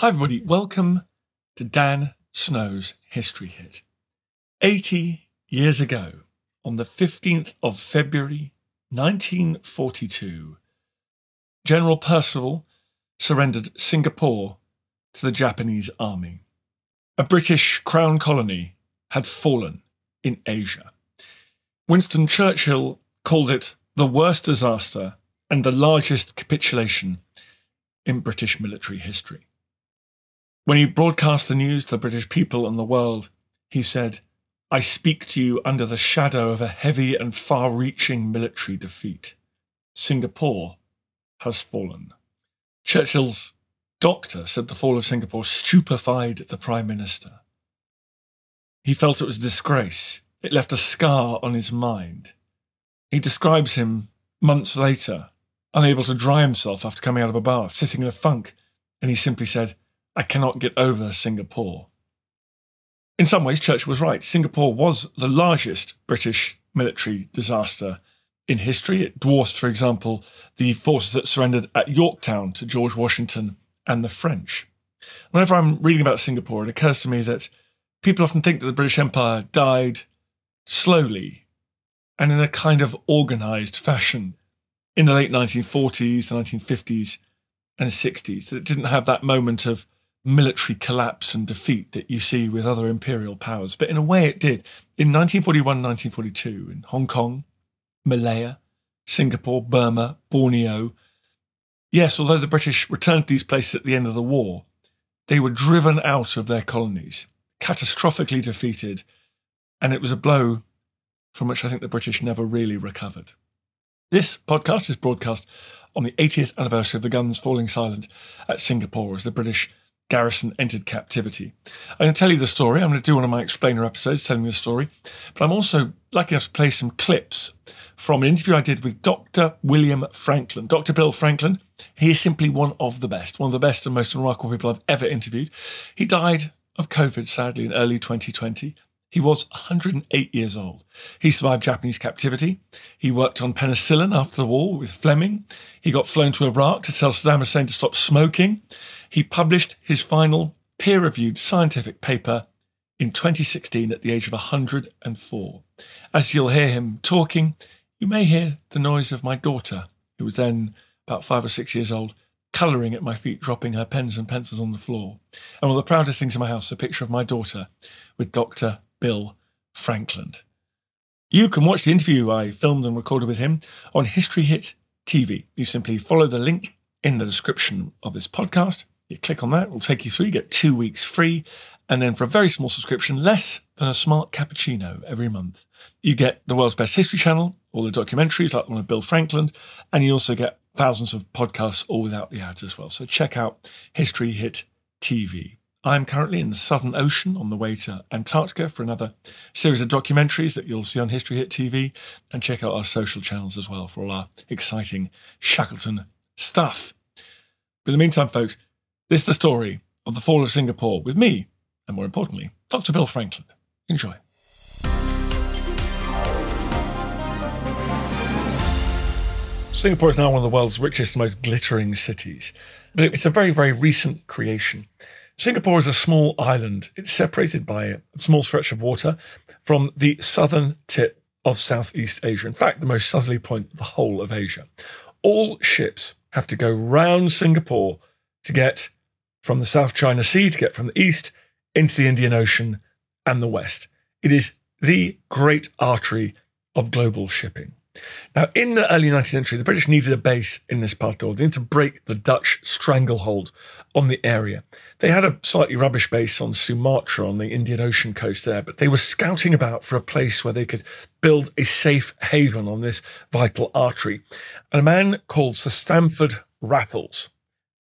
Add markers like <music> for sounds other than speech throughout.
Hi, everybody. Welcome to Dan Snow's History Hit. 80 years ago, on the 15th of February 1942, General Percival surrendered Singapore to the Japanese army. A British crown colony had fallen in Asia. Winston Churchill called it the worst disaster and the largest capitulation in British military history. When he broadcast the news to the British people and the world, he said, I speak to you under the shadow of a heavy and far reaching military defeat. Singapore has fallen. Churchill's doctor said the fall of Singapore stupefied the Prime Minister. He felt it was a disgrace. It left a scar on his mind. He describes him months later, unable to dry himself after coming out of a bath, sitting in a funk, and he simply said, I cannot get over Singapore. In some ways, Churchill was right. Singapore was the largest British military disaster in history. It dwarfs, for example, the forces that surrendered at Yorktown to George Washington and the French. Whenever I'm reading about Singapore, it occurs to me that people often think that the British Empire died slowly and in a kind of organized fashion in the late 1940s, the 1950s, and 60s, that it didn't have that moment of military collapse and defeat that you see with other imperial powers. But in a way, it did. In 1941 1942, in Hong Kong, Malaya, Singapore, Burma, Borneo, yes, although the British returned to these places at the end of the war, they were driven out of their colonies, catastrophically defeated, and it was a blow from which I think the British never really recovered. This podcast is broadcast on the 80th anniversary of the guns falling silent at Singapore as the British garrison entered captivity. I'm going to tell you the story. I'm going to do one of my explainer episodes telling the story, but I'm also lucky enough to play some clips from an interview I did with Dr. William Frankland. Dr. Bill Frankland, he is simply one of the best, one of the best and most remarkable people I've ever interviewed. He died of COVID, sadly, in early 2020. He was 108 years old. He survived Japanese captivity. He worked on penicillin after the war with Fleming. He got flown to Iraq to tell Saddam Hussein to stop smoking. He published his final peer reviewed scientific paper in 2016 at the age of 104. As you'll hear him talking, you may hear the noise of my daughter, who was then about five or six years old, colouring at my feet, dropping her pens and pencils on the floor. And one of the proudest things in my house, a picture of my daughter with Dr. Bill Frankland. You can watch the interview I filmed and recorded with him on History Hit TV. You simply follow the link in the description of this podcast. You click on that, it will take you through. You get two weeks free. And then for a very small subscription, less than a smart cappuccino every month, you get the world's best history channel, all the documentaries like the one of Bill Frankland, and you also get thousands of podcasts all without the ads as well. So check out History Hit TV. I'm currently in the Southern Ocean on the way to Antarctica for another series of documentaries that you'll see on History Hit TV. And check out our social channels as well for all our exciting Shackleton stuff. But in the meantime, folks, this is the story of the fall of Singapore with me, and more importantly, Dr. Bill Frankland. Enjoy. Singapore is now one of the world's richest and most glittering cities, but it's a very, very recent creation. Singapore is a small island. It's separated by a small stretch of water from the southern tip of Southeast Asia. In fact, the most southerly point of the whole of Asia. All ships have to go round Singapore to get from the South China Sea, to get from the east into the Indian Ocean and the west. It is the great artery of global shipping. Now, in the early 19th century, the British needed a base in this part of the world. They needed to break the Dutch stranglehold on the area. They had a slightly rubbish base on Sumatra on the Indian Ocean coast there, but they were scouting about for a place where they could build a safe haven on this vital artery. And a man called Sir Stamford Raffles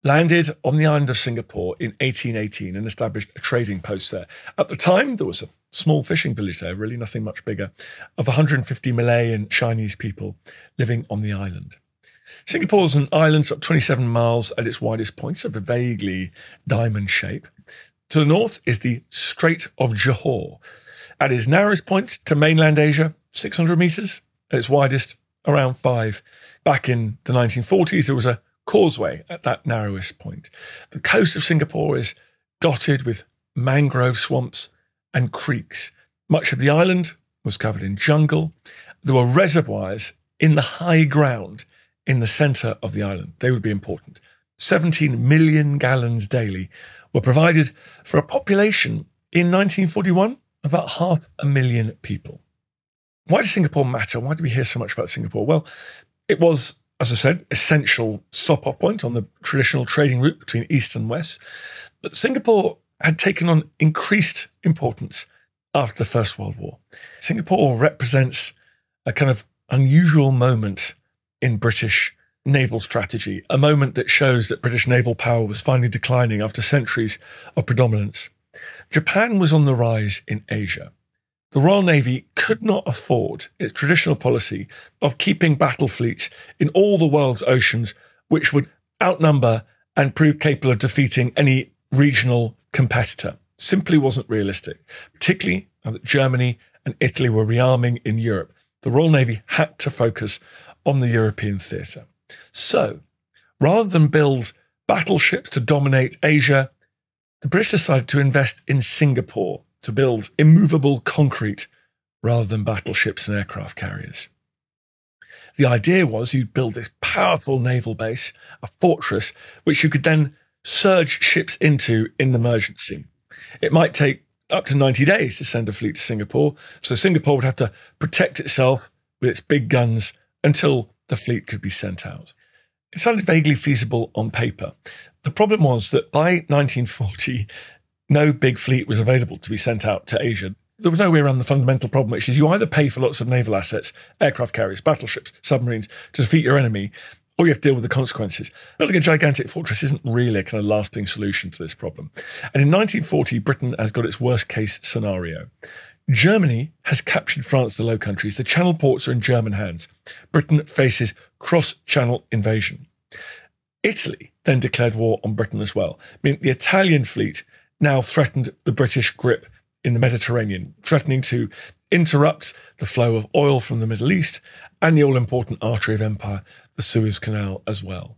landed on the island of Singapore in 1818 and established a trading post there. At the time, there was a small fishing village there, really nothing much bigger, of 150 Malay and Chinese people living on the island. Singapore is an island up 27 miles at its widest points of a vaguely diamond shape. To the north is the Strait of Johor. At its narrowest point to mainland Asia, 600 meters. At its widest, around five. Back in the 1940s, there was a causeway at that narrowest point. The coast of Singapore is dotted with mangrove swamps and creeks. Much of the island was covered in jungle. There were reservoirs in the high ground in the center of the island. They would be important. 17 million gallons daily were provided for a population in 1941 about half a million people. Why does Singapore matter? Why do we hear so much about Singapore? Well, it was, as I said, essential stop off point on the traditional trading route between East and West. But Singapore had taken on increased importance after the First World War. Singapore represents a kind of unusual moment in British naval strategy, a moment that shows that British naval power was finally declining after centuries of predominance. Japan was on the rise in Asia. The Royal Navy could not afford its traditional policy of keeping battle fleets in all the world's oceans, which would outnumber and prove capable of defeating any regional competitor. Simply wasn't realistic, particularly that Germany and Italy were rearming in Europe. The Royal Navy had to focus on the European theatre. So, rather than build battleships to dominate Asia, the British decided to invest in Singapore to build immovable concrete rather than battleships and aircraft carriers. The idea was you'd build this powerful naval base, a fortress, which you could then surge ships into in the emergency. It might take up to 90 days to send a fleet to Singapore, so Singapore would have to protect itself with its big guns until the fleet could be sent out. It sounded vaguely feasible on paper. The problem was that by 1940, no big fleet was available to be sent out to Asia. There was no way around the fundamental problem, which is you either pay for lots of naval assets, aircraft carriers, battleships, submarines, to defeat your enemy, or you have to deal with the consequences. Building a gigantic fortress isn't really a kind of lasting solution to this problem. And in 1940, Britain has got its worst case scenario. Germany has captured France, the Low Countries. The Channel ports are in German hands. Britain faces cross channel invasion. Italy then declared war on Britain as well, meaning the Italian fleet now threatened the British grip in the Mediterranean, threatening to interrupt the flow of oil from the Middle East and the all important artery of empire, the Suez Canal, as well.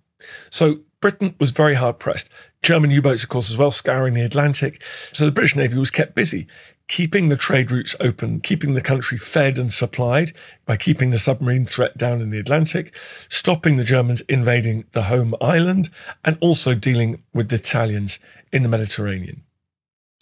So Britain was very hard pressed. German U boats, of course, as well, scouring the Atlantic. So the British Navy was kept busy, keeping the trade routes open, keeping the country fed and supplied by keeping the submarine threat down in the Atlantic, stopping the Germans invading the home island, and also dealing with the Italians in the Mediterranean.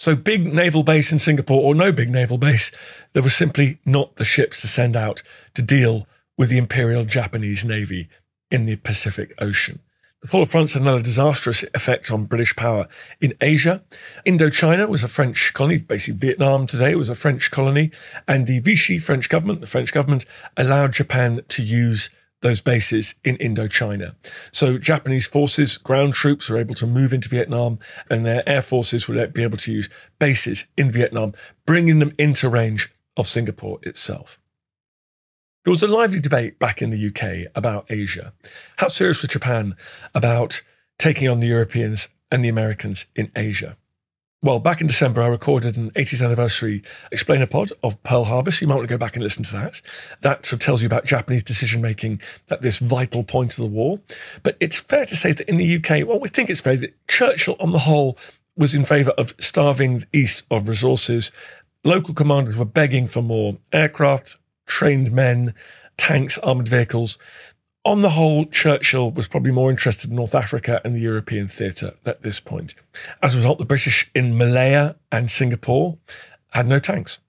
So, big naval base in Singapore or no big naval base, there were simply not the ships to send out to deal with the Imperial Japanese Navy in the Pacific Ocean. The fall of France had another disastrous effect on British power in Asia. Indochina was a French colony, basically Vietnam today was a French colony, and the Vichy French government, the French government, allowed Japan to use those bases in Indochina. So Japanese forces, ground troops were able to move into Vietnam and their air forces would be able to use bases in Vietnam, bringing them into range of Singapore itself. There was a lively debate back in the UK about Asia. How serious was Japan about taking on the Europeans and the Americans in Asia? Well, back in December, I recorded an 80th anniversary explainer pod of Pearl Harbor. So you might want to go back and listen to that. That sort of tells you about Japanese decision making at this vital point of the war. But it's fair to say that in the UK, well, we think it's fair that Churchill, on the whole, was in favour of starving the East of resources. Local commanders were begging for more aircraft, trained men, tanks, armoured vehicles. On the whole, Churchill was probably more interested in North Africa and the European theatre at this point. As a result, the British in Malaya and Singapore had no tanks.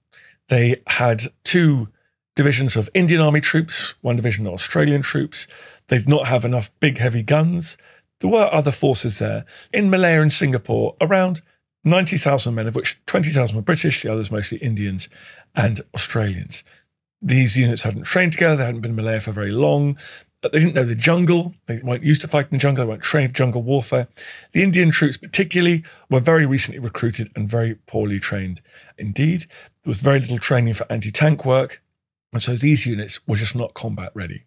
They had two divisions of Indian Army troops, one division of Australian troops. They did not have enough big, heavy guns. There were other forces there. In Malaya and Singapore, around 90,000 men, of which 20,000 were British, the others mostly Indians and Australians. These units hadn't trained together, they hadn't been in Malaya for very long. They didn't know the jungle. They weren't used to fighting the jungle. They weren't trained for jungle warfare. The Indian troops, particularly, were very recently recruited and very poorly trained indeed. There was very little training for anti tank work. And so these units were just not combat ready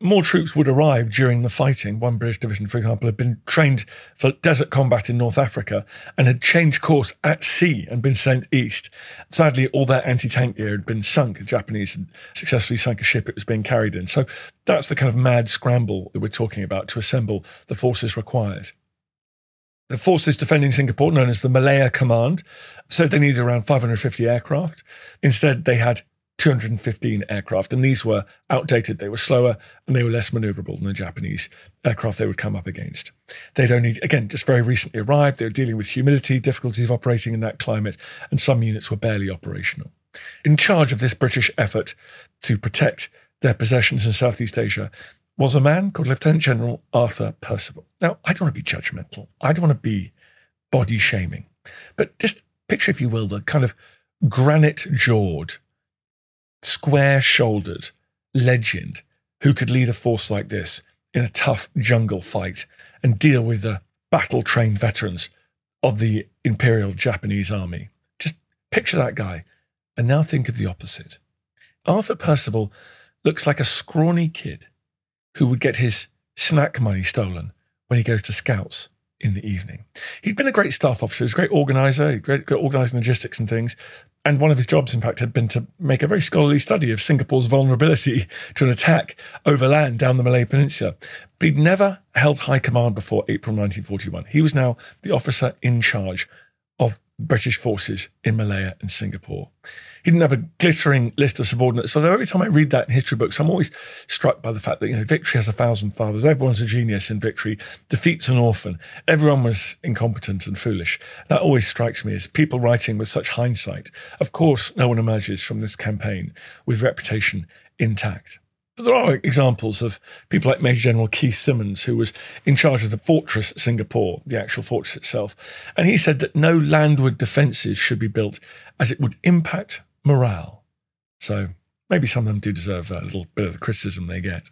more troops would arrive during the fighting. One British division, for example, had been trained for desert combat in North Africa and had changed course at sea and been sent east. Sadly, all their anti tank gear had been sunk. The Japanese had successfully sunk a ship it was being carried in. So that's the kind of mad scramble that we're talking about to assemble the forces required. The forces defending Singapore, known as the Malaya Command, said they needed around 550 aircraft. Instead, they had 215 aircraft, and these were outdated. They were slower and they were less maneuverable than the Japanese aircraft they would come up against. They'd only, again, just very recently arrived. They were dealing with humidity, difficulties of operating in that climate, and some units were barely operational. In charge of this British effort to protect their possessions in Southeast Asia was a man called Lieutenant General Arthur Percival. Now, I don't want to be judgmental. I don't want to be body shaming, but just picture, if you will, the kind of granite jawed, square shouldered legend who could lead a force like this in a tough jungle fight and deal with the battle trained veterans of the Imperial Japanese Army. Just picture that guy and now think of the opposite. Arthur Percival looks like a scrawny kid who would get his snack money stolen when he goes to scouts in the evening. He'd been a great staff officer, he was a great organizer, great, great organizing logistics and things. And one of his jobs, in fact, had been to make a very scholarly study of Singapore's vulnerability to an attack over land down the Malay Peninsula. But he'd never held high command before April 1941. He was now the officer in charge of British forces in Malaya and Singapore. He didn't have a glittering list of subordinates. So every time I read that in history books, I'm always struck by the fact that, you know, victory has a thousand fathers. Everyone's a genius in victory. Defeat's an orphan. Everyone was incompetent and foolish. That always strikes me as people writing with such hindsight. Of course, no one emerges from this campaign with reputation intact. There are examples of people like Major General Keith Simmons, who was in charge of the fortress at Singapore, the actual fortress itself. And he said that no landward defences should be built as it would impact morale. So maybe some of them do deserve a little bit of the criticism they get.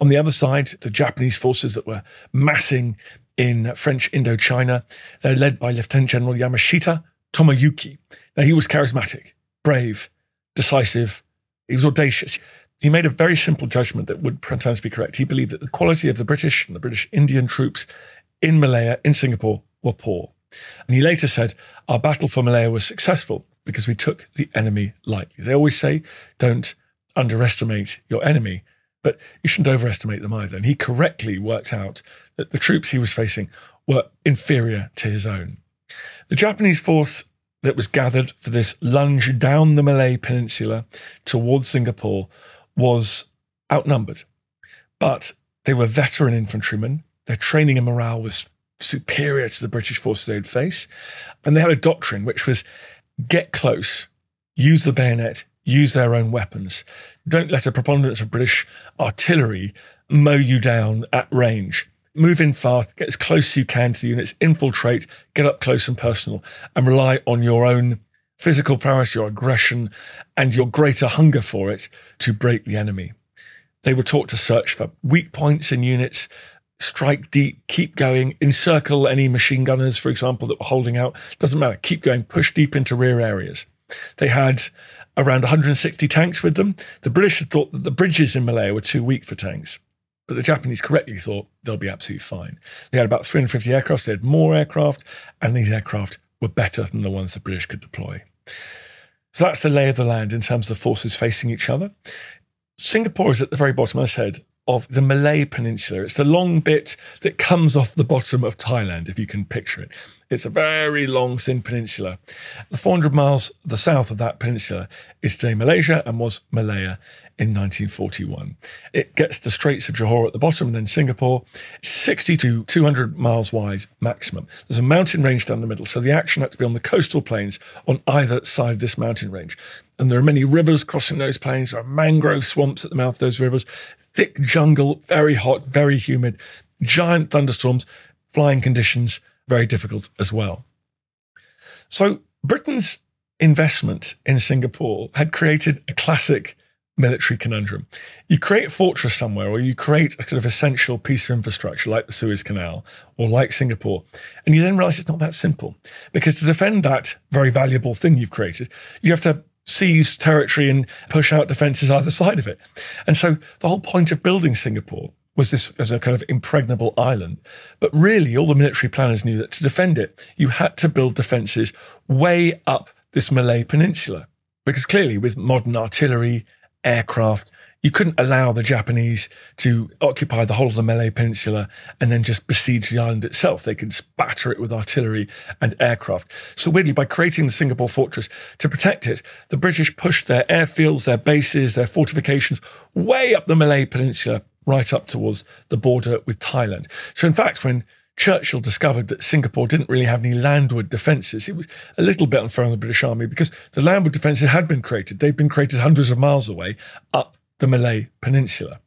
On the other side, the Japanese forces that were massing in French Indochina, they're led by Lieutenant General Yamashita Tomoyuki. Now, he was charismatic, brave, decisive, he was audacious he made a very simple judgment that would sometimes be correct. He believed that the quality of the British and the British Indian troops in Malaya, in Singapore, were poor. And he later said, Our battle for Malaya was successful because we took the enemy lightly. They always say, Don't underestimate your enemy, but you shouldn't overestimate them either. And he correctly worked out that the troops he was facing were inferior to his own. The Japanese force that was gathered for this lunge down the Malay Peninsula towards Singapore was outnumbered, but they were veteran infantrymen. Their training and morale was superior to the British forces they'd face. And they had a doctrine which was get close, use the bayonet, use their own weapons. Don't let a preponderance of British artillery mow you down at range. Move in fast, get as close as you can to the units, infiltrate, get up close and personal, and rely on your own physical prowess, your aggression, and your greater hunger for it to break the enemy. They were taught to search for weak points in units, strike deep, keep going, encircle any machine gunners, for example, that were holding out. Doesn't matter. Keep going, push deep into rear areas. They had around 160 tanks with them. The British had thought that the bridges in Malaya were too weak for tanks. But the Japanese correctly thought they'll be absolutely fine. They had about 350 aircraft, they had more aircraft, and these aircraft were better than the ones the British could deploy. So that's the lay of the land in terms of forces facing each other. Singapore is at the very bottom, as I said, of the Malay Peninsula. It's the long bit that comes off the bottom of Thailand, if you can picture it. It's a very long, thin peninsula. The 400 miles the south of that peninsula is today Malaysia and was Malaya in 1941. It gets the Straits of Johor at the bottom and then Singapore, 60 to 200 miles wide maximum. There's a mountain range down the middle, so the action had to be on the coastal plains on either side of this mountain range. And there are many rivers crossing those plains. There are mangrove swamps at the mouth of those rivers, thick jungle, very hot, very humid, giant thunderstorms, flying conditions, very difficult as well. So Britain's investment in Singapore had created a classic military conundrum. You create a fortress somewhere, or you create a sort of essential piece of infrastructure like the Suez Canal or like Singapore, and you then realize it's not that simple. Because to defend that very valuable thing you've created, you have to seize territory and push out defenses either side of it. And so the whole point of building Singapore was this as a kind of impregnable island. But really, all the military planners knew that to defend it, you had to build defences way up this Malay peninsula. Because clearly, with modern artillery, aircraft, you couldn't allow the Japanese to occupy the whole of the Malay Peninsula and then just besiege the island itself. They could batter it with artillery and aircraft. So, weirdly, by creating the Singapore fortress to protect it, the British pushed their airfields, their bases, their fortifications way up the Malay Peninsula right up towards the border with Thailand. So, in fact, when Churchill discovered that Singapore didn't really have any landward defences. It was a little bit unfair on the British Army because the landward defences had been created. They'd been created hundreds of miles away up the Malay Peninsula.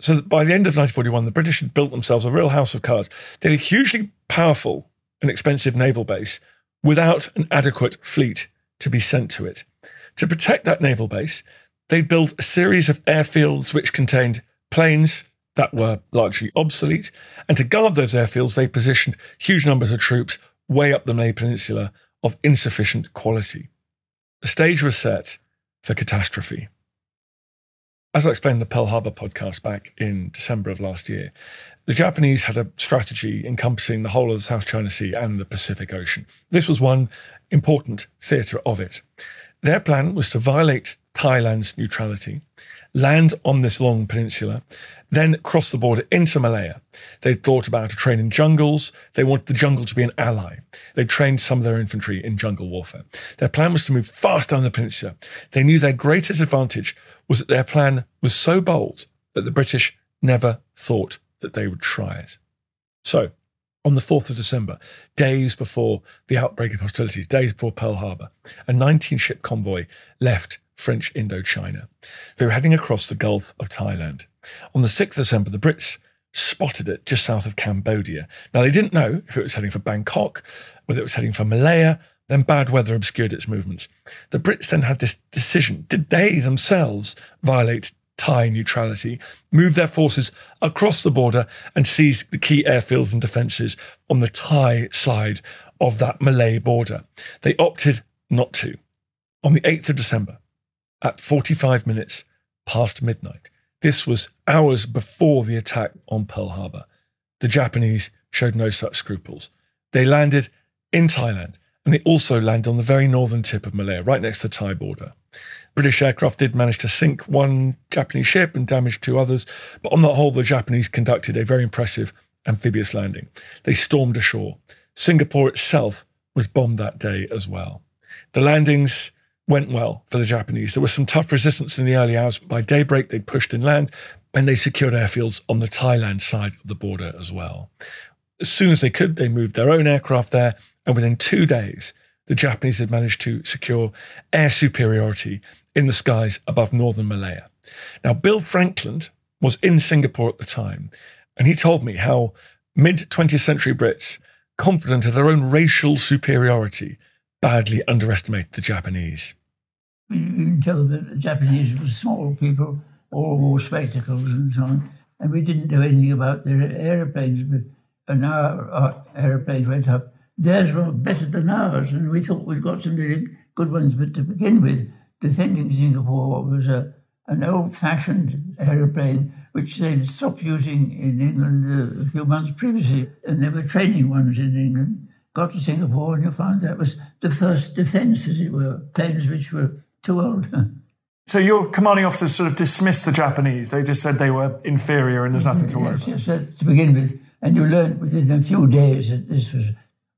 So by the end of 1941, the British had built themselves a real house of cards. They had a hugely powerful and expensive naval base without an adequate fleet to be sent to it. To protect that naval base, they built a series of airfields which contained planes that were largely obsolete. And to guard those airfields, they positioned huge numbers of troops way up the Malay Peninsula of insufficient quality. The stage was set for catastrophe. As I explained in the Pearl Harbor podcast back in December of last year, the Japanese had a strategy encompassing the whole of the South China Sea and the Pacific Ocean. This was one important theatre of it. Their plan was to violate Thailand's neutrality, land on this long peninsula, then cross the border into Malaya. They thought about a train in jungles. They wanted the jungle to be an ally. They trained some of their infantry in jungle warfare. Their plan was to move fast down the peninsula. They knew their greatest advantage was that their plan was so bold that the British never thought that they would try it. So, on the 4th of December, days before the outbreak of hostilities, days before Pearl Harbor, a 19 ship convoy left French Indochina. They were heading across the Gulf of Thailand. On the 6th of December, the Brits spotted it just south of Cambodia. Now, they didn't know if it was heading for Bangkok, whether it was heading for Malaya, then bad weather obscured its movements. The Brits then had this decision did they themselves violate Thai neutrality, move their forces across the border, and seize the key airfields and defences on the Thai side of that Malay border? They opted not to. On the 8th of December, at 45 minutes past midnight. This was hours before the attack on Pearl Harbor. The Japanese showed no such scruples. They landed in Thailand and they also landed on the very northern tip of Malaya, right next to the Thai border. British aircraft did manage to sink one Japanese ship and damage two others, but on the whole, the Japanese conducted a very impressive amphibious landing. They stormed ashore. Singapore itself was bombed that day as well. The landings went well for the Japanese. There was some tough resistance in the early hours, but by daybreak they'd pushed inland and they secured airfields on the Thailand side of the border as well. As soon as they could, they moved their own aircraft there, and within two days, the Japanese had managed to secure air superiority in the skies above northern Malaya. Now, Bill Frankland was in Singapore at the time, and he told me how mid 20th century Brits, confident of their own racial superiority, badly underestimated the Japanese. You can tell that the Japanese were small people, all wore spectacles and so on, and we didn't know anything about their aeroplanes. But and our, our aeroplanes went up. Theirs were better than ours, and we thought we'd got some really good ones. But to begin with, defending Singapore was a, an old-fashioned aeroplane which they'd stopped using in England a few months previously, and they were training ones in England. Got to Singapore, and you found that was the first defence, as it were, planes which were too old. <laughs> So your commanding officers sort of dismissed the Japanese. They just said they were inferior and there's nothing to worry yes, yes, to begin with. And you learned within a few days that this was,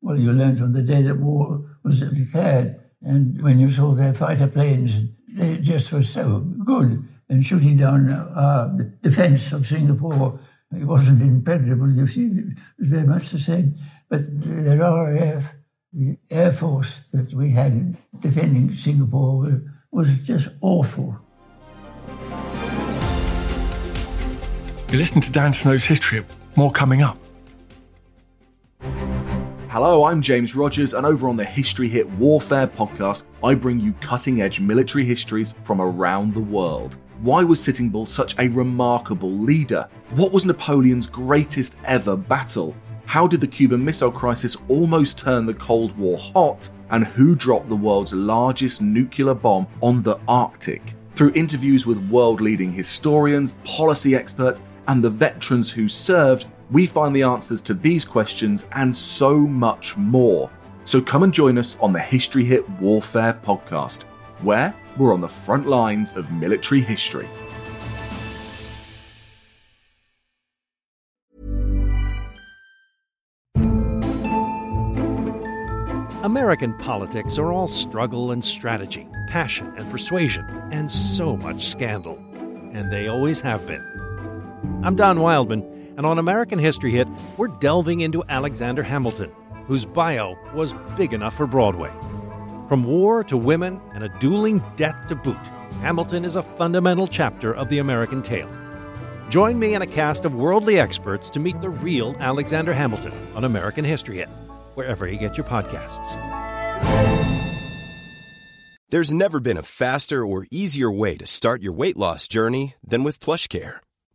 well, you learned from the day that war was declared. And when you saw their fighter planes, they just were so good in shooting down the defense of Singapore. It wasn't impenetrable, you see, it was very much the same. But the RAF, the Air Force that we had defending Singapore, was just awful. You listen to Dan Snow's History. More coming up. Hello, I'm James Rogers, and over on the History Hit Warfare podcast, I bring you cutting edge military histories from around the world. Why was Sitting Bull such a remarkable leader? What was Napoleon's greatest ever battle? How did the Cuban Missile Crisis almost turn the Cold War hot? And who dropped the world's largest nuclear bomb on the Arctic? Through interviews with world leading historians, policy experts, and the veterans who served, we find the answers to these questions and so much more. So come and join us on the History Hit Warfare podcast, where we're on the front lines of military history. American politics are all struggle and strategy, passion and persuasion, and so much scandal. And they always have been. I'm Don Wildman, and on American History Hit, we're delving into Alexander Hamilton, whose bio was big enough for Broadway. From war to women and a dueling death to boot, Hamilton is a fundamental chapter of the American tale. Join me and a cast of worldly experts to meet the real Alexander Hamilton on American History Hit wherever you get your podcasts. There's never been a faster or easier way to start your weight loss journey than with PlushCare.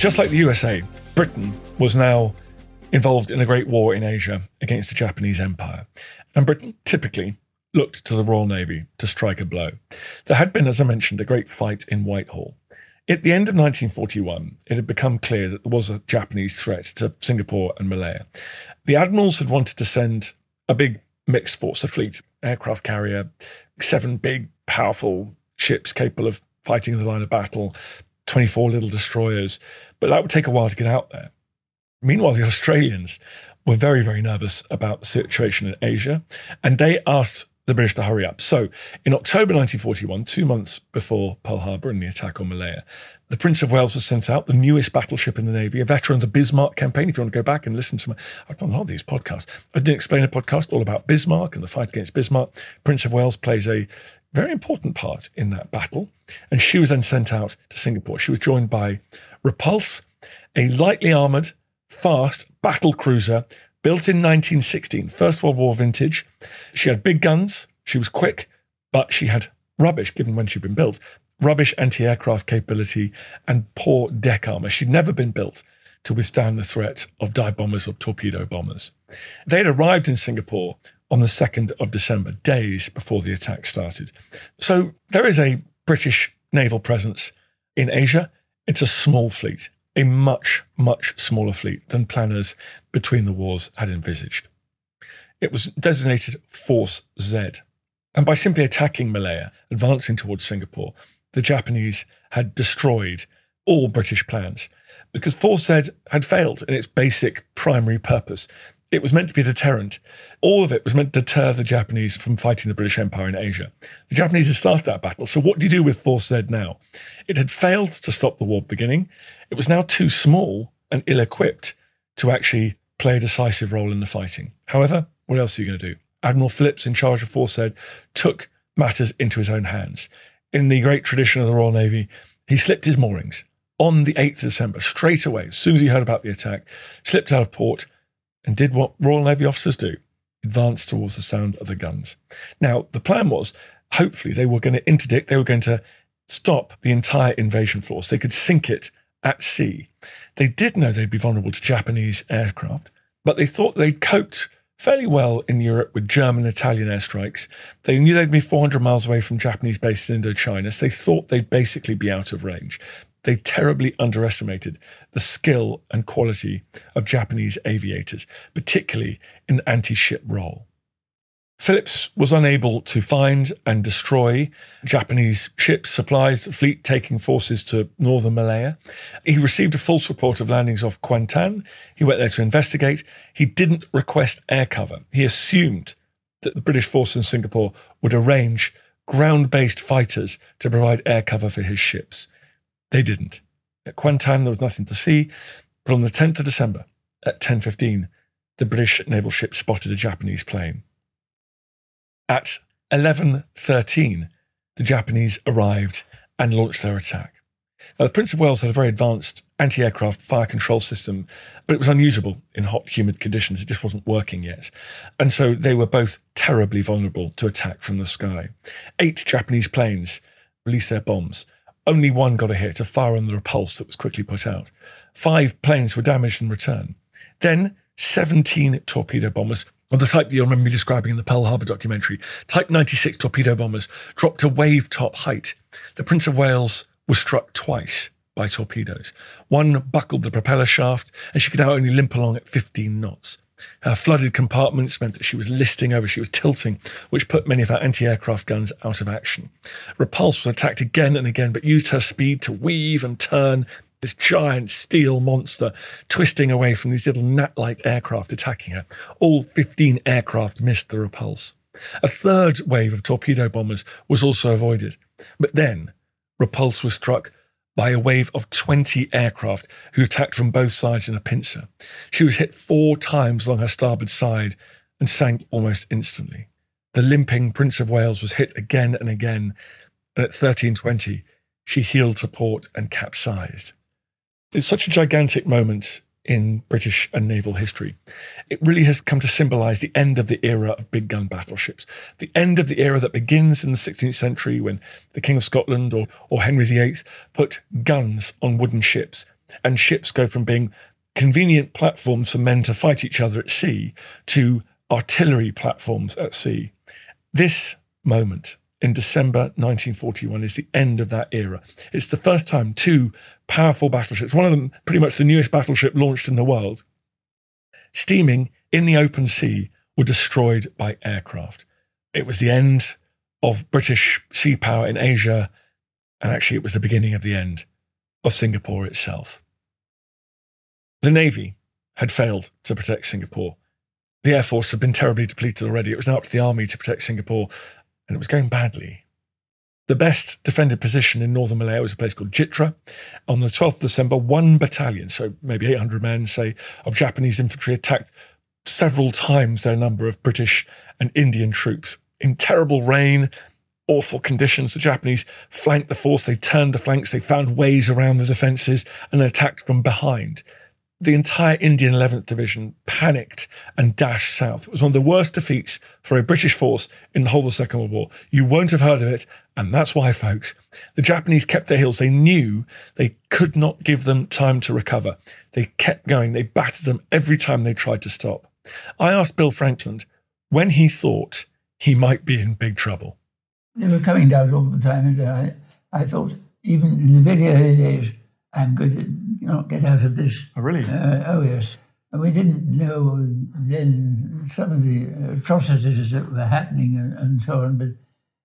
Just like the USA, Britain was now involved in a great war in Asia against the Japanese Empire. And Britain typically looked to the Royal Navy to strike a blow. There had been, as I mentioned, a great fight in Whitehall. At the end of 1941, it had become clear that there was a Japanese threat to Singapore and Malaya. The admirals had wanted to send a big mixed force, a fleet, aircraft carrier, seven big, powerful ships capable of fighting in the line of battle, 24 little destroyers, but that would take a while to get out there. Meanwhile, the Australians were very, very nervous about the situation in Asia, and they asked the British to hurry up. So, in October 1941, two months before Pearl Harbor and the attack on Malaya, the Prince of Wales was sent out, the newest battleship in the Navy, a veteran of the Bismarck campaign. If you want to go back and listen to my, I've done a lot of these podcasts. I did explain a podcast all about Bismarck and the fight against Bismarck. Prince of Wales plays a very important part in that battle. And she was then sent out to Singapore. She was joined by Repulse, a lightly armored, fast battle cruiser built in 1916, First World War vintage. She had big guns, she was quick, but she had rubbish, given when she'd been built, rubbish anti aircraft capability and poor deck armor. She'd never been built to withstand the threat of dive bombers or torpedo bombers. They'd arrived in Singapore on the 2nd of December, days before the attack started. So there is a British naval presence in Asia. It's a small fleet, a much, much smaller fleet than planners between the wars had envisaged. It was designated Force Z. And by simply attacking Malaya, advancing towards Singapore, the Japanese had destroyed all British plans because Force Z had failed in its basic primary purpose. It was meant to be a deterrent. All of it was meant to deter the Japanese from fighting the British Empire in Asia. The Japanese had started that battle. So, what do you do with Force Z now? It had failed to stop the war beginning. It was now too small and ill equipped to actually play a decisive role in the fighting. However, what else are you going to do? Admiral Phillips, in charge of Force Z, took matters into his own hands. In the great tradition of the Royal Navy, he slipped his moorings on the 8th of December, straight away, as soon as he heard about the attack, slipped out of port and did what Royal Navy officers do advance towards the sound of the guns. Now, the plan was hopefully they were going to interdict, they were going to stop the entire invasion force. They could sink it at sea. They did know they'd be vulnerable to Japanese aircraft, but they thought they'd coped fairly well in Europe with German and Italian airstrikes. They knew they'd be 400 miles away from Japanese bases in Indochina, so they thought they'd basically be out of range they terribly underestimated the skill and quality of Japanese aviators, particularly in anti ship role. Phillips was unable to find and destroy Japanese ships, supplies, fleet taking forces to northern Malaya. He received a false report of landings off Kuantan. He went there to investigate. He didn't request air cover. He assumed that the British force in Singapore would arrange ground based fighters to provide air cover for his ships. They didn't. At Kuantan, there was nothing to see, but on the 10th of December at 10.15, the British naval ship spotted a Japanese plane. At 11.13, the Japanese arrived and launched their attack. Now, the Prince of Wales had a very advanced anti aircraft fire control system, but it was unusable in hot, humid conditions. It just wasn't working yet. And so they were both terribly vulnerable to attack from the sky. Eight Japanese planes released their bombs, only one got a hit, a fire on the repulse that was quickly put out. Five planes were damaged in return. Then 17 torpedo bombers of the type that you'll remember me describing in the Pearl Harbor documentary. Type 96 torpedo bombers dropped to wave top height. The Prince of Wales was struck twice by torpedoes. One buckled the propeller shaft, and she could now only limp along at 15 knots. Her flooded compartments meant that she was listing over, she was tilting, which put many of her anti aircraft guns out of action. Repulse was attacked again and again, but used her speed to weave and turn this giant steel monster twisting away from these little gnat like aircraft attacking her. All 15 aircraft missed the repulse. A third wave of torpedo bombers was also avoided. But then, repulse was struck by a wave of 20 aircraft who attacked from both sides in a pincer. She was hit four times along her starboard side and sank almost instantly. The limping Prince of Wales was hit again and again, and at 1320, she heeled to port and capsized. It's such a gigantic moment in British and naval history. It really has come to symbolize the end of the era of big gun battleships, the end of the era that begins in the 16th century when the King of Scotland or, or Henry VIII put guns on wooden ships, and ships go from being convenient platforms for men to fight each other at sea to artillery platforms at sea. This moment in December 1941 is the end of that era. It's the first time two powerful battleships, one of them pretty much the newest battleship launched in the world, steaming in the open sea, were destroyed by aircraft. It was the end of British sea power in Asia, and actually it was the beginning of the end of Singapore itself. The Navy had failed to protect Singapore. The Air Force had been terribly depleted already. It was now up to the Army to protect Singapore, and it was going badly. The best defended position in northern Malaya was a place called Jitra. On the 12th of December, one battalion, so maybe 800 men, say, of Japanese infantry attacked several times their number of British and Indian troops. In terrible rain, awful conditions, the Japanese flanked the force, they turned the flanks, they found ways around the defences and attacked from behind the entire Indian 11th Division panicked and dashed south. It was one of the worst defeats for a British force in the whole of the Second World War. You won't have heard of it, and that's why, folks. The Japanese kept their heels. They knew they could not give them time to recover. They kept going. They battered them every time they tried to stop. I asked Bill Frankland when he thought he might be in big trouble. They were coming down all the time, and I, I thought, even in the very early days, I'm going to not get out of this. Oh, really? Uh, oh, yes. And we didn't know then some of the atrocities that were happening and, and so on, but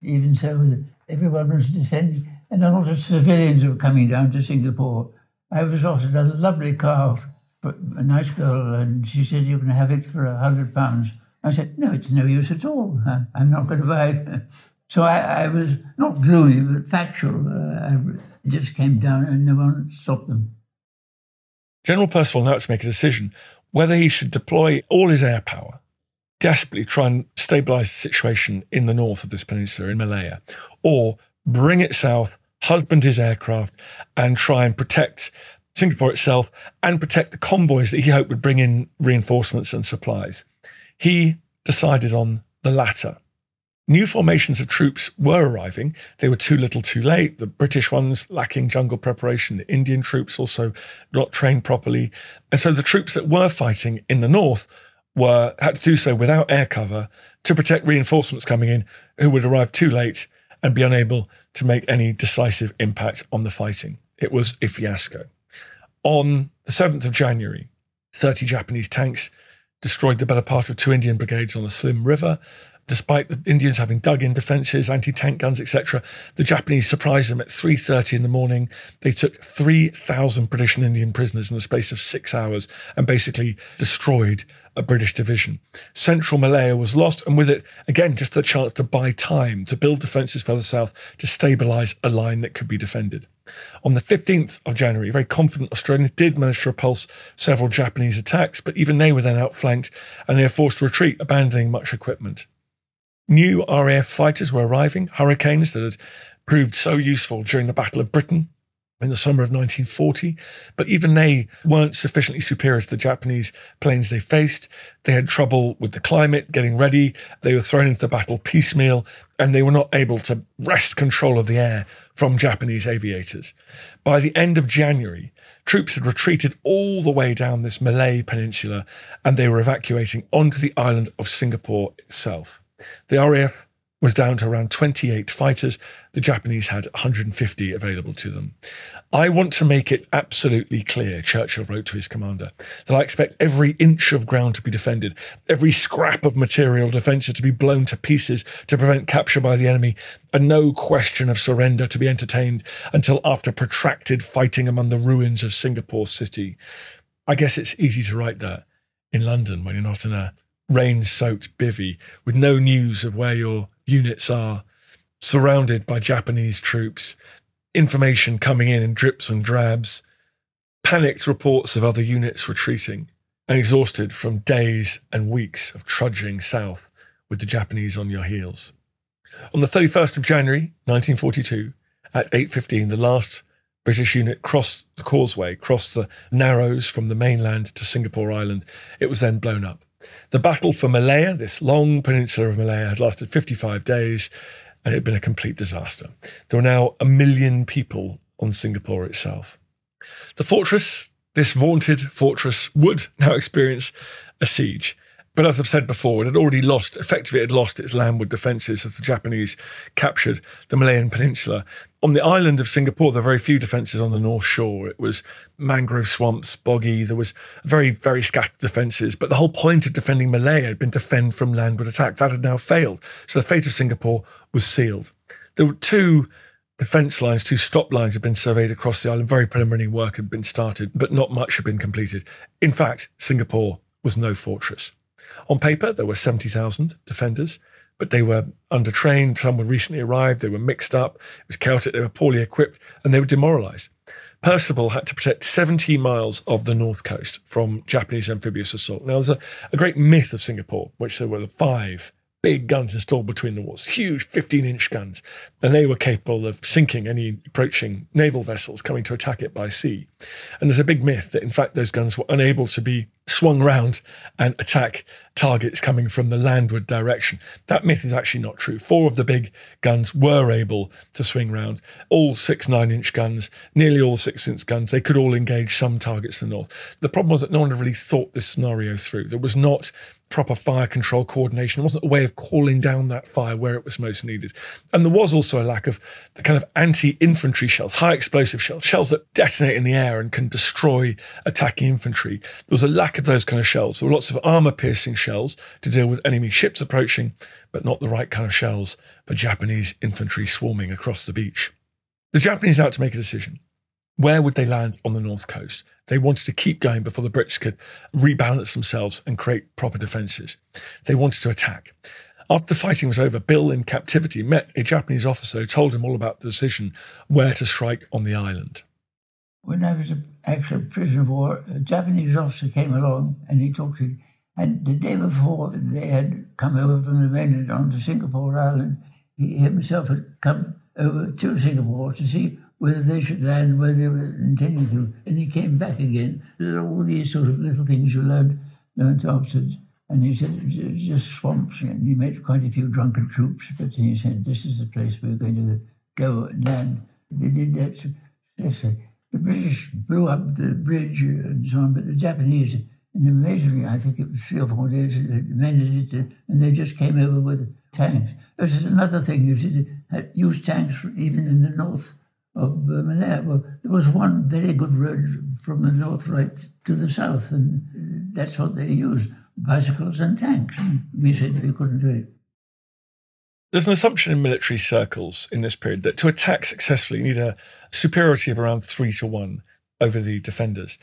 even so, everyone was defending, and a lot of civilians were coming down to Singapore. I was offered a lovely car for a nice girl, and she said, You can have it for a hundred pounds. I said, No, it's no use at all. I'm not going to buy it. <laughs> So I, I was not gloomy, but factual. Uh, I just came down and no one stopped them. General Percival now had to make a decision whether he should deploy all his air power, desperately try and stabilize the situation in the north of this peninsula, in Malaya, or bring it south, husband his aircraft, and try and protect Singapore itself and protect the convoys that he hoped would bring in reinforcements and supplies. He decided on the latter. New formations of troops were arriving. They were too little too late. The British ones lacking jungle preparation. The Indian troops also not trained properly. And so the troops that were fighting in the north were had to do so without air cover to protect reinforcements coming in who would arrive too late and be unable to make any decisive impact on the fighting. It was a fiasco. On the 7th of January, 30 Japanese tanks destroyed the better part of two Indian brigades on the Slim River despite the Indians having dug in defences, anti-tank guns, etc., the Japanese surprised them at 3.30 in the morning. They took 3,000 British and Indian prisoners in the space of six hours and basically destroyed a British division. Central Malaya was lost, and with it, again, just a chance to buy time, to build defences further south, to stabilise a line that could be defended. On the 15th of January, very confident Australians did manage to repulse several Japanese attacks, but even they were then outflanked and they were forced to retreat, abandoning much equipment. New RAF fighters were arriving, Hurricanes that had proved so useful during the Battle of Britain in the summer of 1940, but even they weren't sufficiently superior to the Japanese planes they faced. They had trouble with the climate, getting ready. They were thrown into the battle piecemeal, and they were not able to wrest control of the air from Japanese aviators. By the end of January, troops had retreated all the way down this Malay peninsula, and they were evacuating onto the island of Singapore itself. The RAF was down to around 28 fighters. The Japanese had 150 available to them. I want to make it absolutely clear, Churchill wrote to his commander, that I expect every inch of ground to be defended, every scrap of material defences to be blown to pieces to prevent capture by the enemy, and no question of surrender to be entertained until after protracted fighting among the ruins of Singapore City. I guess it's easy to write that in London when you're not in a rain soaked bivvy with no news of where your units are, surrounded by Japanese troops, information coming in in drips and drabs, panicked reports of other units retreating, and exhausted from days and weeks of trudging south with the Japanese on your heels. On the 31st of January 1942, at 8.15, the last British unit crossed the causeway, crossed the Narrows from the mainland to Singapore Island. It was then blown up. The battle for Malaya, this long peninsula of Malaya, had lasted 55 days and it had been a complete disaster. There were now a million people on Singapore itself. The fortress, this vaunted fortress, would now experience a siege. But as I've said before, it had already lost, effectively, it had lost its landward defences as the Japanese captured the Malayan Peninsula. On the island of Singapore, there were very few defences on the north shore. It was mangrove swamps, boggy. There was very, very scattered defences. But the whole point of defending Malaya had been to fend from landward attack. That had now failed. So the fate of Singapore was sealed. There were two defence lines, two stop lines had been surveyed across the island. Very preliminary work had been started, but not much had been completed. In fact, Singapore was no fortress. On paper, there were 70,000 defenders, but they were undertrained. Some were recently arrived. They were mixed up. It was chaotic. They were poorly equipped and they were demoralized. Percival had to protect 70 miles of the north coast from Japanese amphibious assault. Now, there's a, a great myth of Singapore, which there were the five big guns installed between the walls, huge 15 inch guns. And they were capable of sinking any approaching naval vessels coming to attack it by sea. And there's a big myth that, in fact, those guns were unable to be swung round and attack targets coming from the landward direction. That myth is actually not true. Four of the big guns were able to swing round. All six nine inch guns, nearly all six inch guns, they could all engage some targets in the north. The problem was that no one had really thought this scenario through. There was not proper fire control coordination. There wasn't a way of calling down that fire where it was most needed. And there was also a lack of the kind of anti infantry shells, high explosive shells, shells that detonate in the air and can destroy attacking infantry. There was a lack lack of those kind of shells. There were lots of armor piercing shells to deal with enemy ships approaching, but not the right kind of shells for Japanese infantry swarming across the beach. The Japanese had to make a decision. Where would they land on the north coast? They wanted to keep going before the Brits could rebalance themselves and create proper defences. They wanted to attack. After the fighting was over, Bill, in captivity, met a Japanese officer who told him all about the decision where to strike on the island. When I was actually a prisoner of war, a Japanese officer came along and he talked to me. And the day before they had come over from the mainland onto Singapore Island, he himself had come over to Singapore to see whether they should land where they were intending to. And he came back again. There are all these sort of little things you learn, learned afterwards. And he said, it's just swamps. And he met quite a few drunken troops. But he said, this is the place we're going to go and land. They did that successfully. The British blew up the bridge and so on, but the Japanese, and amazingly, I think it was three or four days, they mended it, and they just came over with tanks. This is another thing, you see, they used tanks even in the north of uh, Malaya. Well, there was one very good road from the north right to the south, and that's what they used bicycles and tanks. We said we couldn't do it. There's an assumption in military circles in this period that to attack successfully, you need a superiority of around three to one over the defenders.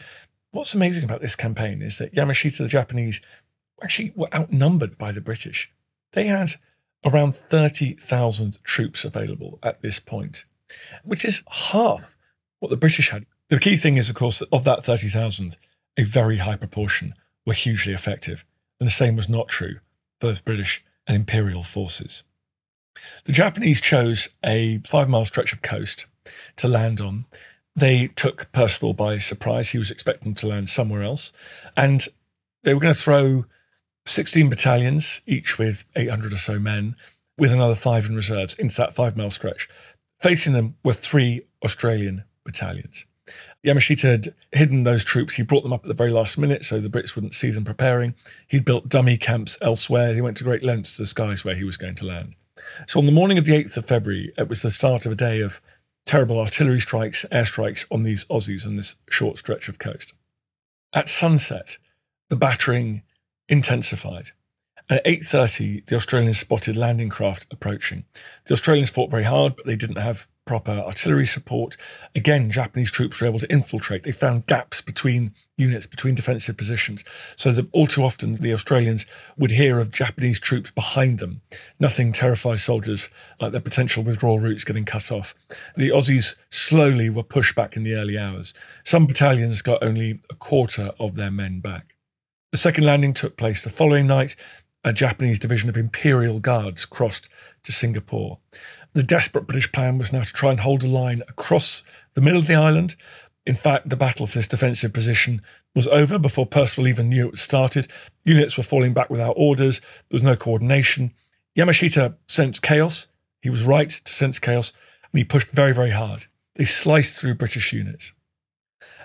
What's amazing about this campaign is that Yamashita, the Japanese, actually were outnumbered by the British. They had around 30,000 troops available at this point, which is half what the British had. The key thing is, of course, that of that 30,000, a very high proportion were hugely effective. And the same was not true for both British and Imperial forces. The Japanese chose a five mile stretch of coast to land on. They took Percival by surprise. He was expecting to land somewhere else. And they were going to throw 16 battalions, each with 800 or so men, with another five in reserves into that five mile stretch. Facing them were three Australian battalions. Yamashita had hidden those troops. He brought them up at the very last minute so the Brits wouldn't see them preparing. He'd built dummy camps elsewhere. He went to great lengths to disguise where he was going to land. So on the morning of the 8th of February, it was the start of a day of terrible artillery strikes, airstrikes on these Aussies on this short stretch of coast. At sunset, the battering intensified. At 8.30, the Australians spotted landing craft approaching. The Australians fought very hard, but they didn't have proper artillery support. Again, Japanese troops were able to infiltrate. They found gaps between units, between defensive positions, so that all too often the Australians would hear of Japanese troops behind them. Nothing terrifies soldiers like their potential withdrawal routes getting cut off. The Aussies slowly were pushed back in the early hours. Some battalions got only a quarter of their men back. The second landing took place the following night. A Japanese division of Imperial Guards crossed to Singapore. The desperate British plan was now to try and hold a line across the middle of the island. In fact, the battle for this defensive position was over before Percival even knew it started. Units were falling back without orders. There was no coordination. Yamashita sensed chaos. He was right to sense chaos, and he pushed very, very hard. They sliced through British units.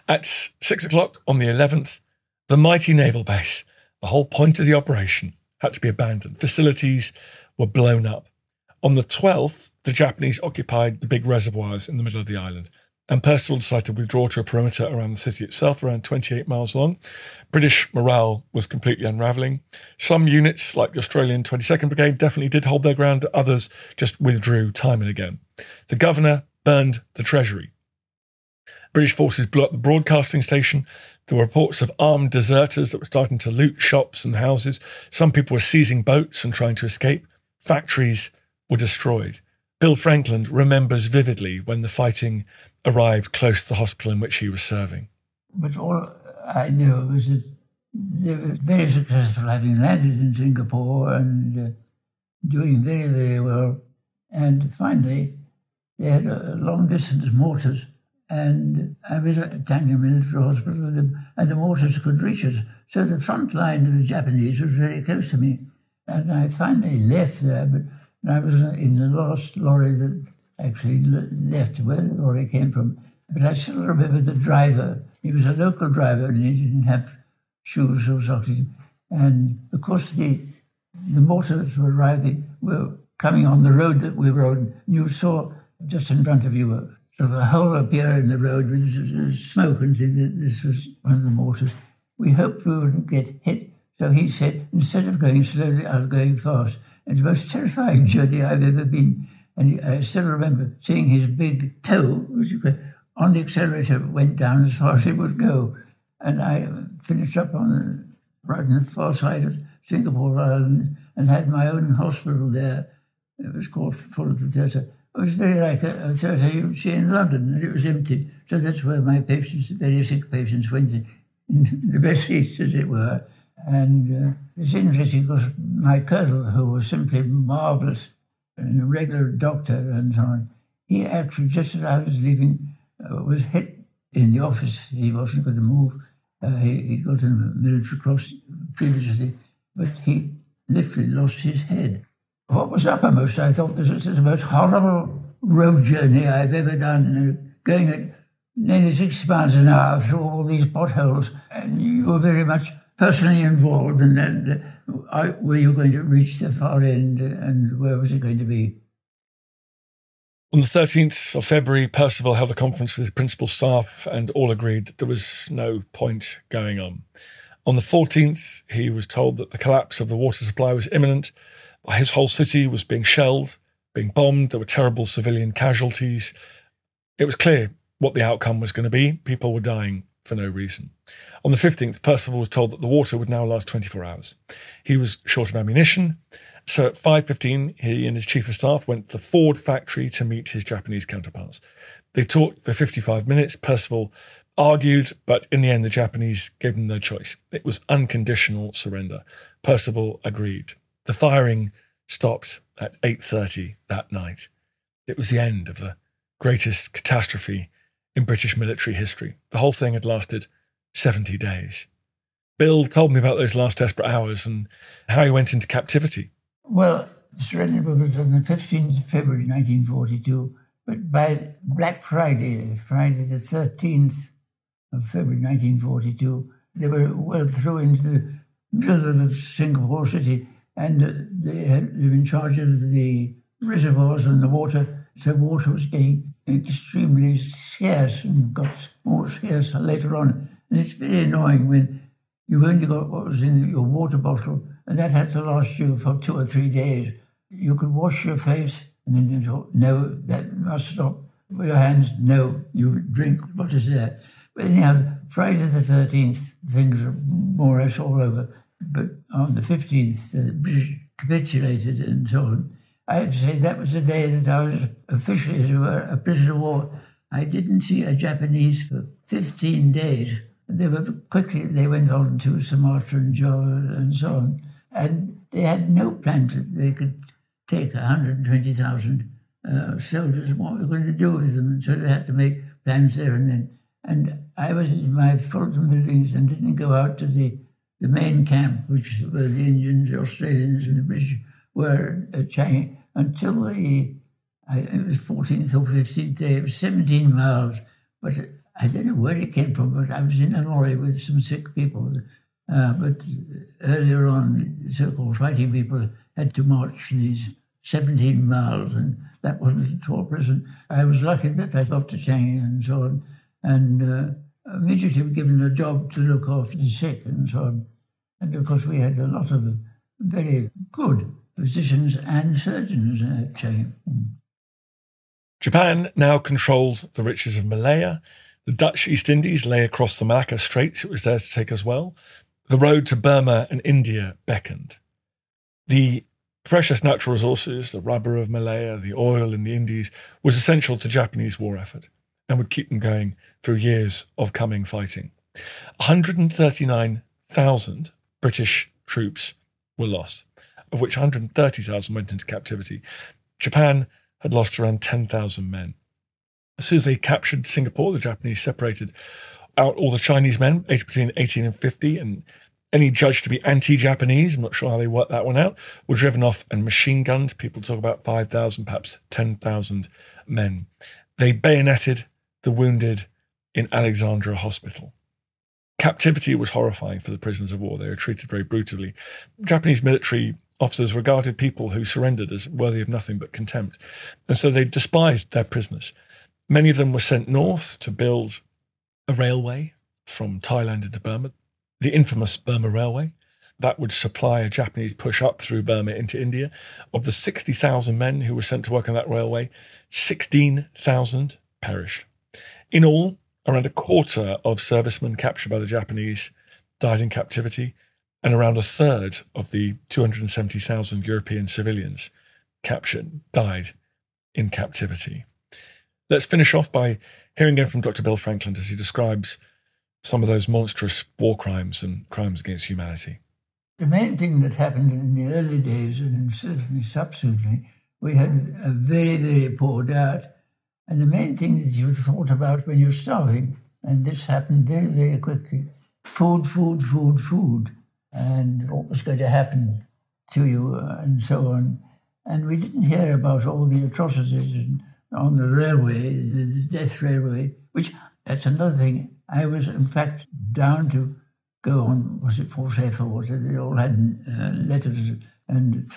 At six o'clock on the 11th, the mighty naval base, the whole point of the operation, had to be abandoned. Facilities were blown up. On the 12th, the Japanese occupied the big reservoirs in the middle of the island, and Percival decided to withdraw to a perimeter around the city itself, around 28 miles long. British morale was completely unravelling. Some units, like the Australian 22nd Brigade, definitely did hold their ground, others just withdrew time and again. The governor burned the treasury. British forces blew up the broadcasting station. There were reports of armed deserters that were starting to loot shops and houses. Some people were seizing boats and trying to escape. Factories were destroyed. Bill Frankland remembers vividly when the fighting arrived close to the hospital in which he was serving. But all I knew was that they were very successful, having landed in Singapore and uh, doing very, very well. And finally, they had long distance mortars, and I was at Tanglin Military Hospital, and the, and the mortars could reach us. So the front line of the Japanese was very close to me. And I finally left there, but I was in the last lorry that actually left where the lorry came from. But I still remember the driver. He was a local driver and he didn't have shoes or socks. And of course, the, the mortars were arriving, were coming on the road that we were on. You saw just in front of you sort of a hole appear in the road with smoke and this was one of the mortars. we hoped we wouldn't get hit. So he said, instead of going slowly, I'll go fast. And the most terrifying journey I've ever been. And I still remember seeing his big toe, on the accelerator went down as far as it would go. And I finished up on the right on the far side of Singapore Island and had my own hospital there. It was called Fullerton Theatre. It was very like a, a theatre you would see in London, and it was empty. So that's where my patients, the very sick patients, went in, in <laughs> the best seats, as it were. And uh, it's interesting because my colonel, who was simply marvellous and a regular doctor and so on, he actually, just as I was leaving, uh, was hit in the office. He wasn't going to move. Uh, he, he got a military cross previously, but he literally lost his head. What was uppermost, eh, eh, I thought this was the most horrible road journey I've ever done, going at nearly 60 miles an hour through all these potholes, and you were very much personally involved. And then, were you going to reach the far end, and where was it going to be? On the 13th of February, Percival held a conference with his principal staff and all agreed that there was no point going on. On the 14th, he was told that the collapse of the water supply was imminent. His whole city was being shelled, being bombed. There were terrible civilian casualties. It was clear what the outcome was going to be. People were dying for no reason. On the 15th, Percival was told that the water would now last 24 hours. He was short of ammunition, so at 5.15, he and his chief of staff went to the Ford factory to meet his Japanese counterparts. They talked for 55 minutes. Percival argued, but in the end, the Japanese gave them no choice. It was unconditional surrender. Percival agreed. The firing stopped at 8.30 that night. It was the end of the greatest catastrophe in British military history. The whole thing had lasted 70 days. Bill told me about those last desperate hours and how he went into captivity. Well, surrender was on the 15th of February 1942, but by Black Friday, Friday the 13th of February 1942, they were well through into the middle of Singapore City and they had were in charge of the reservoirs and the water. So water was getting extremely scarce and got more scarce later on. And it's very annoying when you've only got what was in your water bottle and that had to last you for two or three days. You could wash your face, and then you thought, no, that must stop. With your hands, no, you drink what is there. But anyhow, Friday the 13th, things are more or less all over. But on the 15th, the British capitulated and so on. I have to say that was the day that I was officially, as it were, a prisoner of war. I didn't see a Japanese for 15 days. They were quickly, they went on to Sumatra and Java and so on. And they had no plans that they could take 120,000 uh, soldiers and what we were going to do with them. And so they had to make plans there and then. And I was in my Fulton buildings and didn't go out to the, the main camp, which where the Indians, the Australians, and the British were at Changi until the, I, it was 14th or 15th day, it was 17 miles. But I don't know where it came from, but I was in a lorry with some sick people. Uh, but earlier on, so-called fighting people had to march these 17 miles, and that wasn't at all pleasant. I was lucky that I got to Changi and so on, and uh, Um, immediately given a job to look after the sick and so on. And of course, we had a lot of very good physicians and surgeons Changi. Japan now controlled the riches of Malaya. The Dutch East Indies lay across the Malacca Straits. It was there to take as well the road to Burma and India beckoned. The precious natural resources, the rubber of Malaya, the oil in the Indies, was essential to Japanese war effort and would keep them going through years of coming fighting. 139,000 British troops were lost, of which 130,000 went into captivity. Japan had lost around 10,000 men. As soon as they captured Singapore, the Japanese separated out all the Chinese men aged between 18 and 50 and any judged to be anti-Japanese, I'm not sure how they worked that one out, were driven off and machine gunned. People talk about 5,000, perhaps 10,000 men. They bayoneted the wounded in Alexandra Hospital. Captivity was horrifying for the prisoners of war. They were treated very brutally. Japanese military officers regarded people who surrendered as worthy of nothing but contempt. And so they despised their prisoners. Many of them were sent north to build a railway from Thailand into Burma. the infamous Burma Railway. That would supply a Japanese push up through Burma into India. Of the 60,000 men who were sent to work on that railway, 16,000 perished. In all, around a quarter of servicemen captured by the Japanese died in captivity, and around a third of the 270,000 European civilians captured died in captivity. Let's finish off by hearing again from Dr. Bill Frankland as he describes some of those monstrous war crimes and crimes against humanity. The main thing that happened in the early days, and certainly subsequently, we had a very, very poor diet. And the main thing that you thought about when you're starving, and this happened very, very quickly food, food, food, food, and what was going to happen to you, uh, and so on. And we didn't hear about all the atrocities on the railway, the death railway, which that's another thing. I was, in fact, down to go on, was it Force F or what? They all had uh, letters, and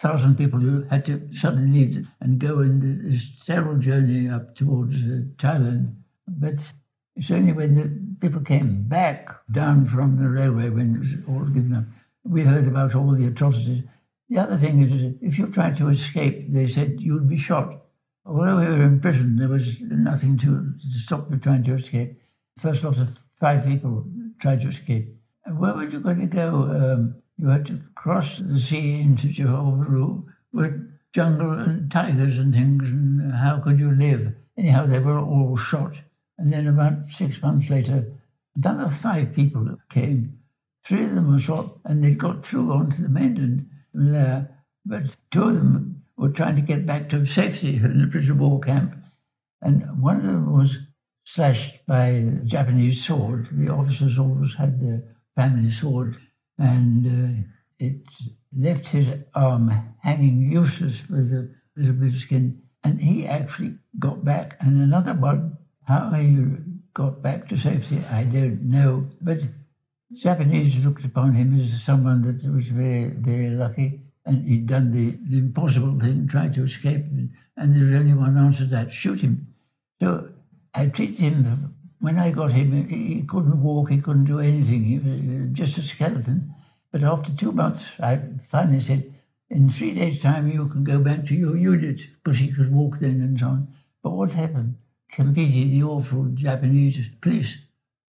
3,000 people who had to suddenly leave and go in this terrible journey up towards uh, Thailand. But it's only when the people came back down from the railway when it was all given up, we heard about all the atrocities. The other thing is, if you tried to escape, they said you would be shot. Although we were in prison, there was nothing to, to stop you trying to escape. First lot of five people tried to escape. Where were you going to go? Um, you had to cross the sea into Johor with jungle and tigers and things, and how could you live? Anyhow, they were all shot. And then about six months later, another five people came. Three of them were shot, and they got through onto the mainland there. But two of them were trying to get back to safety in the prisoner war camp. And one of them was slashed by a Japanese sword. The officers always had their family sword, and uh, it left his arm hanging useless with a little bit of skin. And he actually got back, and another one, how he got back to safety, I don't know. But Japanese looked upon him as someone that was very, very lucky, and he'd done the, the impossible thing, tried to escape, and there was only one answer to that shoot him. So I treated him, when I got him, he couldn't walk, he couldn't do anything, he was just a skeleton. But after two months, I finally said, in three days' time, you can go back to your unit, because he could walk then and so on. But what happened? Completely the awful Japanese police.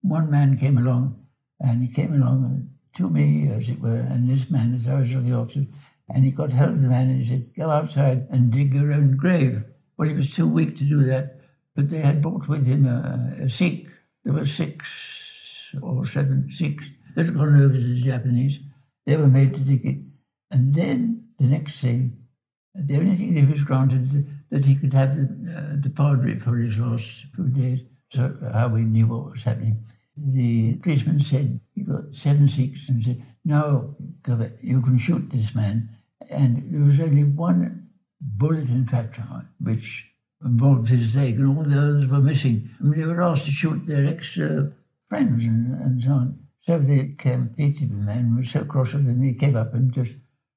One man came along, and he came along to me, as it were, and this man, as I was looking after, and he got hold of the man and he said, Go outside and dig your own grave. Well, he was too weak to do that, but they had brought with him a, a Sikh. There were six or seven Sikhs that had gone over to the Japanese. They were made to dig it. And then the next thing, the only thing that was granted that he could have the, uh, the padre for his last few days. So how we knew what was happening. The policeman said, you got seven Sikhs, and said, no, you can shoot this man. And there was only one bullet, in fact, which involved his leg, and all the others were missing. I mean, they were asked to shoot their ex-friends and, and so on. So they competed with the man, was so cross with him, he came up and just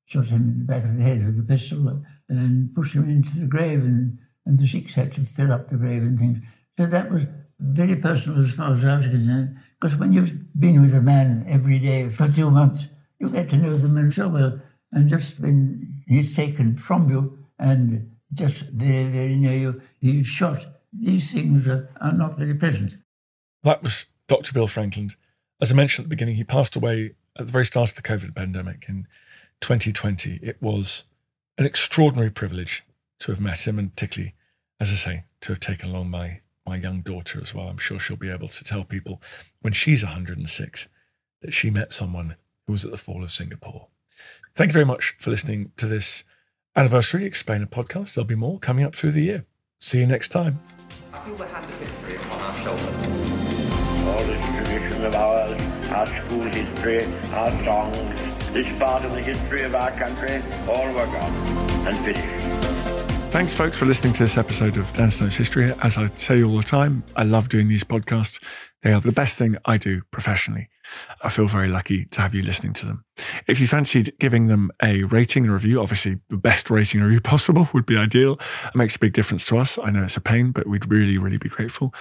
shot him in the back of the head with a pistol and pushed him into the grave, and, and the Sikhs had to fill up the grave and things. So that was very personal as far as I was concerned, because when you've been with a man every day for two months, you get to know the man so well, and just when he's taken from you and just very, very near you, he's shot, these things are, are not very pleasant. That was Dr. Bill Frankland. As I mentioned at the beginning, he passed away at the very start of the COVID pandemic in 2020. It was an extraordinary privilege to have met him, and particularly, as I say, to have taken along my my young daughter as well. I'm sure she'll be able to tell people when she's 106 that she met someone who was at the fall of Singapore. Thank you very much for listening to this anniversary Explainer podcast. There'll be more coming up through the year. See you next time. I feel the history upon our shoulders. All this tradition of ours, our school history, our songs, this part of the history of our country, all were gone and finished. Thanks, folks, for listening to this episode of Dan Snow's History. As I say all the time, I love doing these podcasts. They are the best thing I do professionally. I feel very lucky to have you listening to them. If you fancied giving them a rating and review, obviously the best rating review <laughs> possible would be ideal. It makes a big difference to us. I know it's a pain, but we'd really, really be grateful.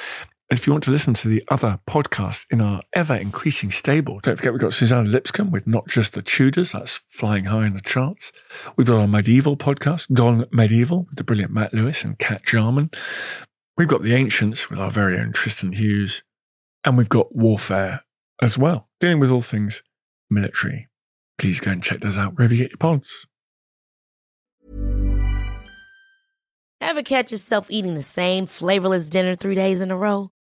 And if you want to listen to the other podcasts in our ever increasing stable, don't forget we've got Suzannah Lipscomb with Not Just the Tudors, that's flying high in the charts. We've got our medieval podcast, Gone Medieval, with the brilliant Matt Lewis and Kat Jarman. We've got The Ancients with our very own Tristan Hughes. And we've got Warfare as well, dealing with all things military. Please go and check those out wherever you get your pods. Ever catch yourself eating the same flavorless dinner three days in a row?